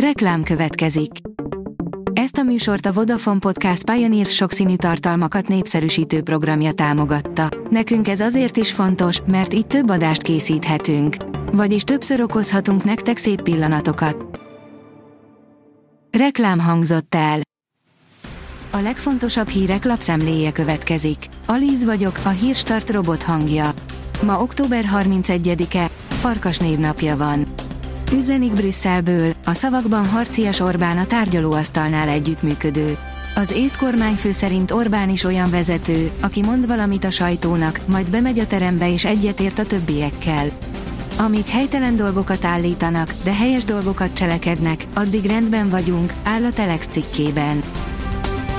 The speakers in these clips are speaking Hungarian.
Reklám következik. Ezt a műsort a Vodafone Podcast Pioneer sokszínű tartalmakat népszerűsítő programja támogatta. Nekünk ez azért is fontos, mert így több adást készíthetünk. Vagyis többször okozhatunk nektek szép pillanatokat. Reklám hangzott el. A legfontosabb hírek lapszemléje következik. Alíz vagyok, a hírstart robot hangja. Ma október 31-e, Farkas névnapja van. Üzenik Brüsszelből, a szavakban harcias Orbán a tárgyalóasztalnál együttműködő. Az észt kormányfő szerint Orbán is olyan vezető, aki mond valamit a sajtónak, majd bemegy a terembe és egyetért a többiekkel. Amíg helytelen dolgokat állítanak, de helyes dolgokat cselekednek, addig rendben vagyunk, áll a Telex cikkében.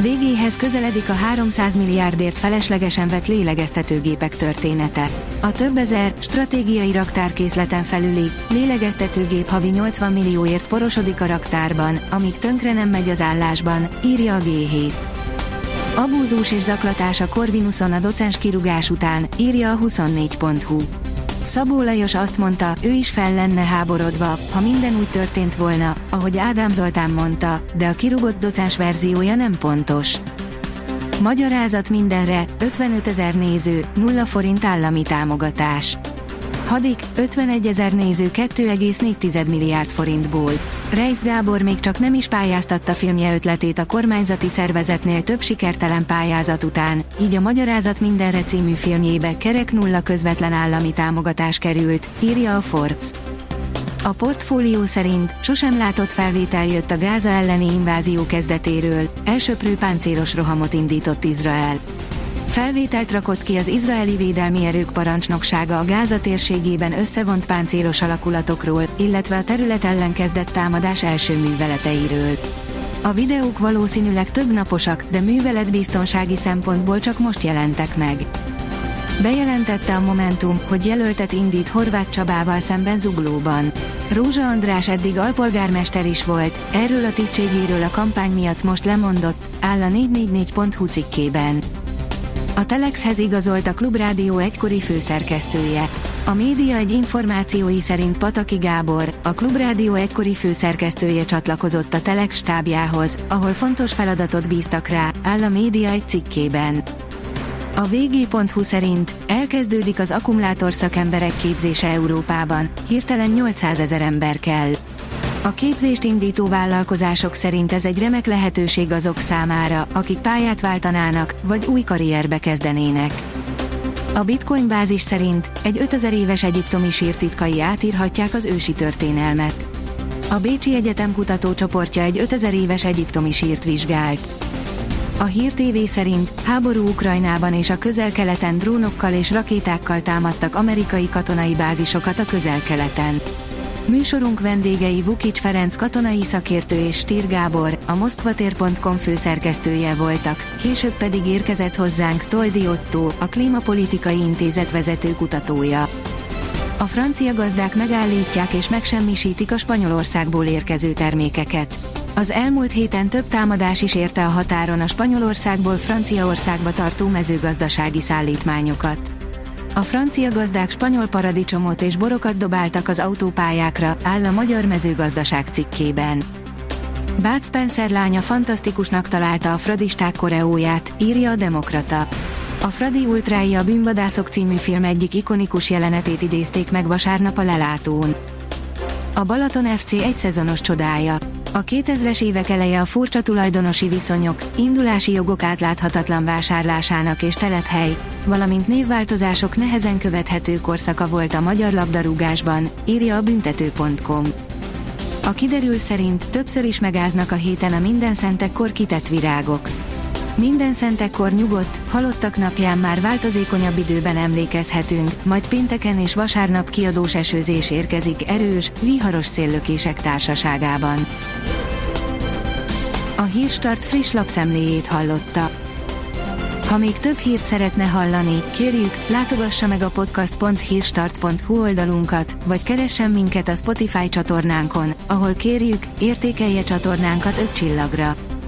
Végéhez közeledik a 300 milliárdért feleslegesen vett lélegeztetőgépek története. A több ezer, stratégiai raktárkészleten felüli, lélegeztetőgép havi 80 millióért porosodik a raktárban, amíg tönkre nem megy az állásban, írja a G7. Abúzus és zaklatás a Corvinuson a docens kirugás után, írja a 24.hu. Szabó Lajos azt mondta, ő is fel lenne háborodva, ha minden úgy történt volna, ahogy Ádám Zoltán mondta, de a kirugott docens verziója nem pontos. Magyarázat mindenre, 55 ezer néző, 0 forint állami támogatás. Hadik, 51 ezer néző 2,4 milliárd forintból. Reis Gábor még csak nem is pályáztatta filmje ötletét a kormányzati szervezetnél több sikertelen pályázat után, így a Magyarázat mindenre című filmjébe kerek nulla közvetlen állami támogatás került, írja a Forbes. A portfólió szerint sosem látott felvétel jött a Gáza elleni invázió kezdetéről, elsöprő páncélos rohamot indított Izrael. Felvételt rakott ki az izraeli védelmi erők parancsnoksága a Gáza térségében összevont páncélos alakulatokról, illetve a terület ellen kezdett támadás első műveleteiről. A videók valószínűleg több naposak, de műveletbiztonsági szempontból csak most jelentek meg. Bejelentette a Momentum, hogy jelöltet indít Horváth Csabával szemben Zuglóban. Rózsa András eddig alpolgármester is volt, erről a tisztségéről a kampány miatt most lemondott, áll a 444.hu cikkében. A Telexhez igazolt a Klubrádió egykori főszerkesztője. A média egy információi szerint Pataki Gábor, a Klubrádió egykori főszerkesztője csatlakozott a Telex stábjához, ahol fontos feladatot bíztak rá, áll a média egy cikkében. A vg.hu szerint elkezdődik az akkumulátor szakemberek képzése Európában, hirtelen 800 ezer ember kell. A képzést indító vállalkozások szerint ez egy remek lehetőség azok számára, akik pályát váltanának, vagy új karrierbe kezdenének. A Bitcoin bázis szerint egy 5000 éves egyiptomi sírtitkai átírhatják az ősi történelmet. A Bécsi Egyetem kutatócsoportja egy 5000 éves egyiptomi sírt vizsgált. A Hír TV szerint háború Ukrajnában és a közel-keleten drónokkal és rakétákkal támadtak amerikai katonai bázisokat a közel-keleten. Műsorunk vendégei Vukic Ferenc katonai szakértő és Stír Gábor, a moszkvatér.com főszerkesztője voltak, később pedig érkezett hozzánk Toldi Otto, a Klímapolitikai Intézet vezető kutatója. A francia gazdák megállítják és megsemmisítik a Spanyolországból érkező termékeket. Az elmúlt héten több támadás is érte a határon a Spanyolországból Franciaországba tartó mezőgazdasági szállítmányokat. A francia gazdák spanyol paradicsomot és borokat dobáltak az autópályákra, áll a magyar mezőgazdaság cikkében. Bud Spencer lánya fantasztikusnak találta a Fradisták koreóját, írja a Demokrata. A Fradi Ultrái a Bűnvadászok című film egyik ikonikus jelenetét idézték meg vasárnap a lelátón. A Balaton FC egy szezonos csodája. A 2000-es évek eleje a furcsa tulajdonosi viszonyok, indulási jogok átláthatatlan vásárlásának és telephely, valamint névváltozások nehezen követhető korszaka volt a magyar labdarúgásban, írja a büntető.com. A kiderül szerint többször is megáznak a héten a minden szentekkor kitett virágok. Minden szentekkor nyugodt, halottak napján már változékonyabb időben emlékezhetünk, majd pénteken és vasárnap kiadós esőzés érkezik erős, viharos széllökések társaságában. A Hírstart friss lapszemléjét hallotta. Ha még több hírt szeretne hallani, kérjük, látogassa meg a podcast.hírstart.hu oldalunkat, vagy keressen minket a Spotify csatornánkon, ahol kérjük, értékelje csatornánkat 5 csillagra.